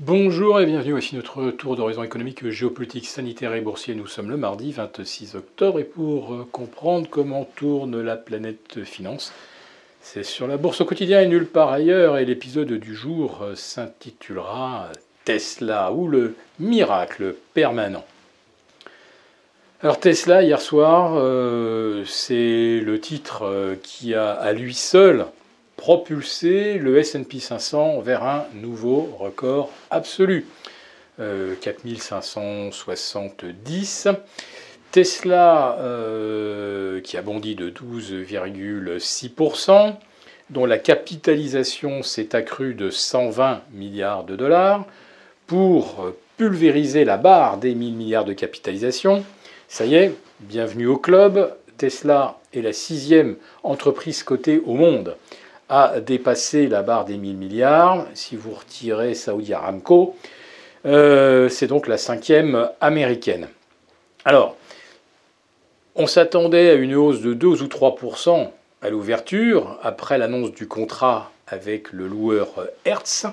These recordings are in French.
Bonjour et bienvenue, voici notre tour d'horizon économique, géopolitique, sanitaire et boursier. Nous sommes le mardi 26 octobre et pour euh, comprendre comment tourne la planète finance, c'est sur la bourse au quotidien et nulle part ailleurs et l'épisode du jour euh, s'intitulera Tesla ou le miracle permanent. Alors Tesla hier soir, euh, c'est le titre qui a à lui seul propulser le SP 500 vers un nouveau record absolu. 4570. Euh, Tesla euh, qui a bondi de 12,6%, dont la capitalisation s'est accrue de 120 milliards de dollars pour pulvériser la barre des 1000 milliards de capitalisation. Ça y est, bienvenue au club. Tesla est la sixième entreprise cotée au monde a dépassé la barre des 1000 milliards. Si vous retirez Saudi Aramco, euh, c'est donc la cinquième américaine. Alors, on s'attendait à une hausse de 2 ou 3% à l'ouverture, après l'annonce du contrat avec le loueur Hertz,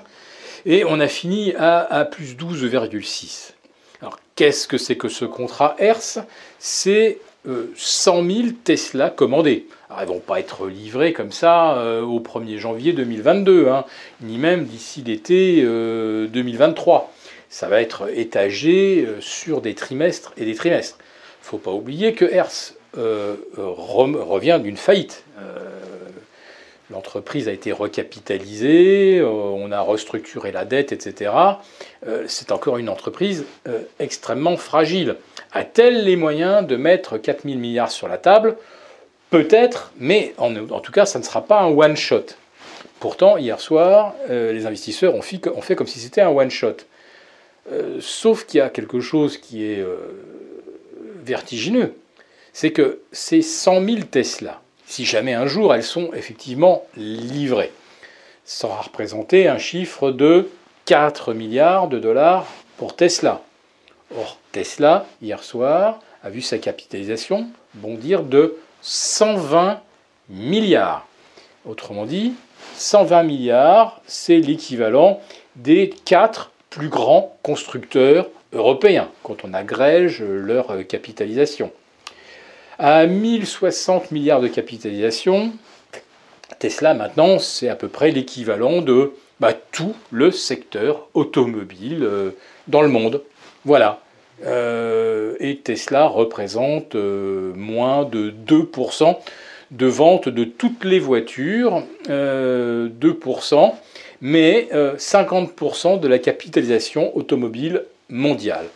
et on a fini à, à plus 12,6. Alors, qu'est-ce que c'est que ce contrat Hertz? C'est 100 000 Tesla commandés. Alors, ils ne vont pas être livrés comme ça euh, au 1er janvier 2022, hein, ni même d'ici l'été 2023. Euh, ça va être étagé euh, sur des trimestres et des trimestres. Il ne faut pas oublier que Hertz revient d'une faillite. L'entreprise a été recapitalisée, on a restructuré la dette, etc. C'est encore une entreprise extrêmement fragile. A-t-elle les moyens de mettre 4000 milliards sur la table? Peut-être, mais en, tout cas, ça ne sera pas un one-shot. Pourtant, hier soir, euh, les investisseurs ont fait, comme si c'était un one-shot. Euh, sauf qu'il y a quelque chose qui est euh, vertigineux, c'est que ces 100 000 Tesla, si jamais un jour elles sont effectivement livrées, ça aura représenté un chiffre de 4 milliards de dollars pour Tesla. Or, Tesla, hier soir, a vu sa capitalisation bondir de 120 milliards. Autrement dit, 120 milliards, c'est l'équivalent des quatre plus grands constructeurs européens quand on agrège leur capitalisation. À 1060 milliards de capitalisation, Tesla maintenant, c'est à peu près l'équivalent de bah, tout le secteur automobile euh, dans le monde. Voilà. Euh, et Tesla représente euh, moins de 2% de vente de toutes les voitures, 2%, euh, mais 50% de la capitalisation automobile mondiale.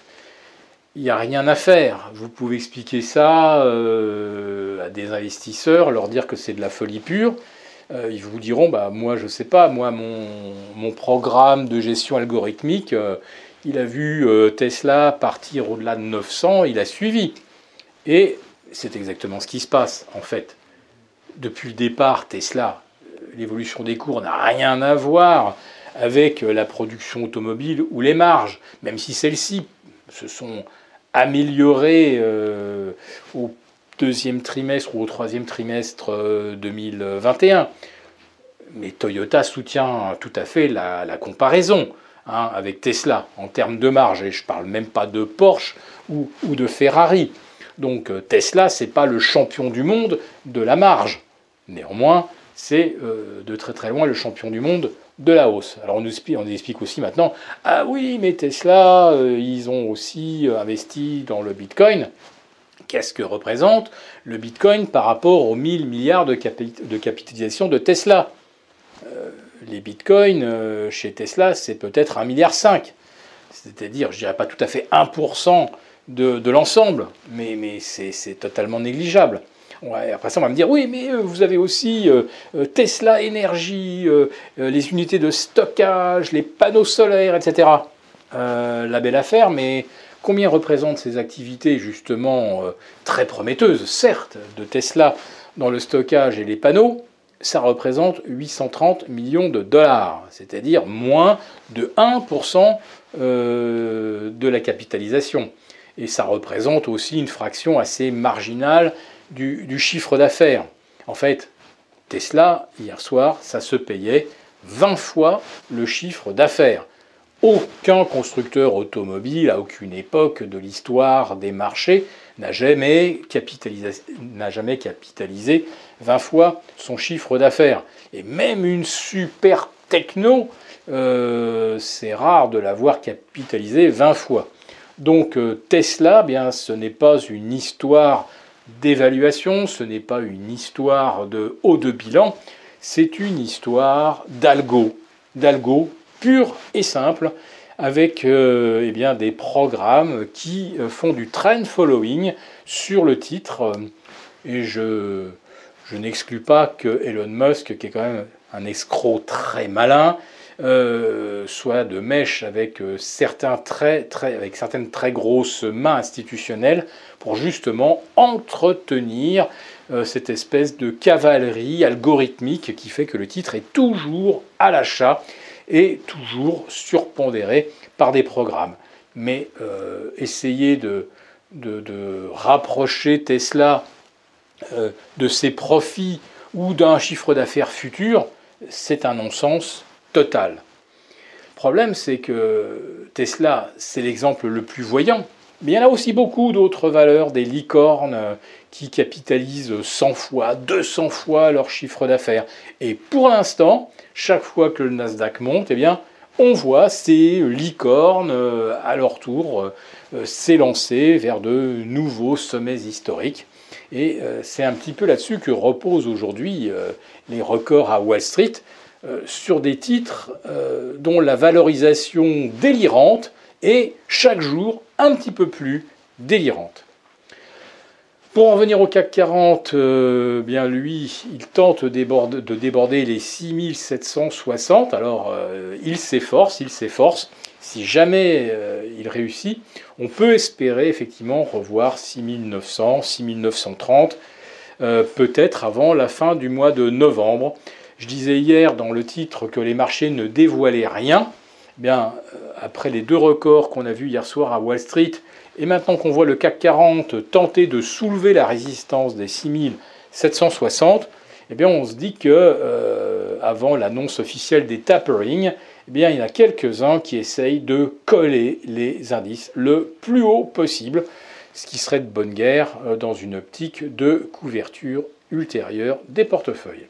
Il n'y a rien à faire. Vous pouvez expliquer ça à des investisseurs, leur dire que c'est de la folie pure. ils vous diront, bah, moi je ne sais pas, moi mon, programme de gestion algorithmique, il a vu euh, Tesla partir au-delà de 900, il a suivi. Et c'est exactement ce qui se passe, en fait. Depuis le départ, Tesla, euh, l'évolution des cours n'a rien à voir avec euh, la production automobile ou les marges, même si celles-ci se sont améliorées au deuxième trimestre ou au troisième trimestre 2021. Mais Toyota soutient tout à fait la comparaison. Hein, avec Tesla en termes de marge, et je ne parle même pas de Porsche ou, de Ferrari. Donc euh, Tesla, ce n'est pas le champion du monde de la marge. Néanmoins, c'est euh, de très très loin le champion du monde de la hausse. Alors on nous explique, aussi maintenant, ah oui, mais Tesla, euh, ils ont aussi investi dans le Bitcoin. Qu'est-ce que représente le Bitcoin par rapport aux 1000 milliards de, de capitalisation de Tesla? Les bitcoins euh, chez Tesla, c'est peut-être 1,5 milliard. C'est-à-dire, je dirais pas tout à fait 1% de, l'ensemble, mais, mais c'est totalement négligeable. Après ça, on va me dire, oui, mais euh, vous avez aussi euh, Tesla Énergie, les unités de stockage, les panneaux solaires, etc. la belle affaire, mais combien représentent ces activités justement très prometteuses, certes, de Tesla dans le stockage et les panneaux? Ça représente 830 millions de dollars, c'est-à-dire moins de 1% euh, de la capitalisation. Et ça représente aussi une fraction assez marginale du, chiffre d'affaires. En fait, Tesla, hier soir, ça se payait 20 fois le chiffre d'affaires. aucun constructeur automobile à aucune époque de l'histoire des marchés n'a jamais, capitalisé, jamais capitalisé 20 fois son chiffre d'affaires. Et même une super techno, euh, c'est rare de l'avoir capitalisé 20 fois. Donc euh, Tesla, bien, ce n'est pas une histoire d'évaluation, ce n'est pas une histoire de haut de bilan, c'est une histoire d'algo, d'algo pur et simple, avec euh, eh bien, des programmes qui euh, font du trend following sur le titre. Et je, je n'exclus pas que Elon Musk, qui est quand même un escroc très malin, euh, soit de mèche avec, certains très, avec certaines très grosses mains institutionnelles pour justement entretenir cette espèce de cavalerie algorithmique qui fait que le titre est toujours à l'achat et toujours surpondéré par des programmes. Mais euh, essayer de, rapprocher Tesla euh, de ses profits ou d'un chiffre d'affaires futur, c'est un non-sens total. Le problème, c'est que Tesla, c'est l'exemple le plus voyant, mais il y en a aussi beaucoup d'autres valeurs, des licornes qui capitalisent 100 fois, 200 fois leur chiffre d'affaires. Et pour l'instant, chaque fois que le Nasdaq monte, eh bien, on voit ces licornes euh, à leur tour euh, s'élancer vers de nouveaux sommets historiques. Et euh, c'est un petit peu là-dessus que reposent aujourd'hui les records à Wall Street, sur des titres dont la valorisation délirante est chaque jour un petit peu plus délirante. Pour en venir au CAC 40, euh, bien lui, il tente de déborder les 6760. Alors, euh, il s'efforce, il s'efforce. Si jamais euh, il réussit, on peut espérer effectivement revoir 6900, 6930, peut-être avant la fin du mois de novembre. Je disais hier dans le titre que les marchés ne dévoilaient rien. Bien, après les deux records qu'on a vus hier soir à Wall Street, et maintenant qu'on voit le CAC 40 tenter de soulever la résistance des 6760, eh bien on se dit que euh, avant l'annonce officielle des tapering, eh bien il y en a quelques-uns qui essayent de coller les indices le plus haut possible, ce qui serait de bonne guerre euh, dans une optique de couverture ultérieure des portefeuilles.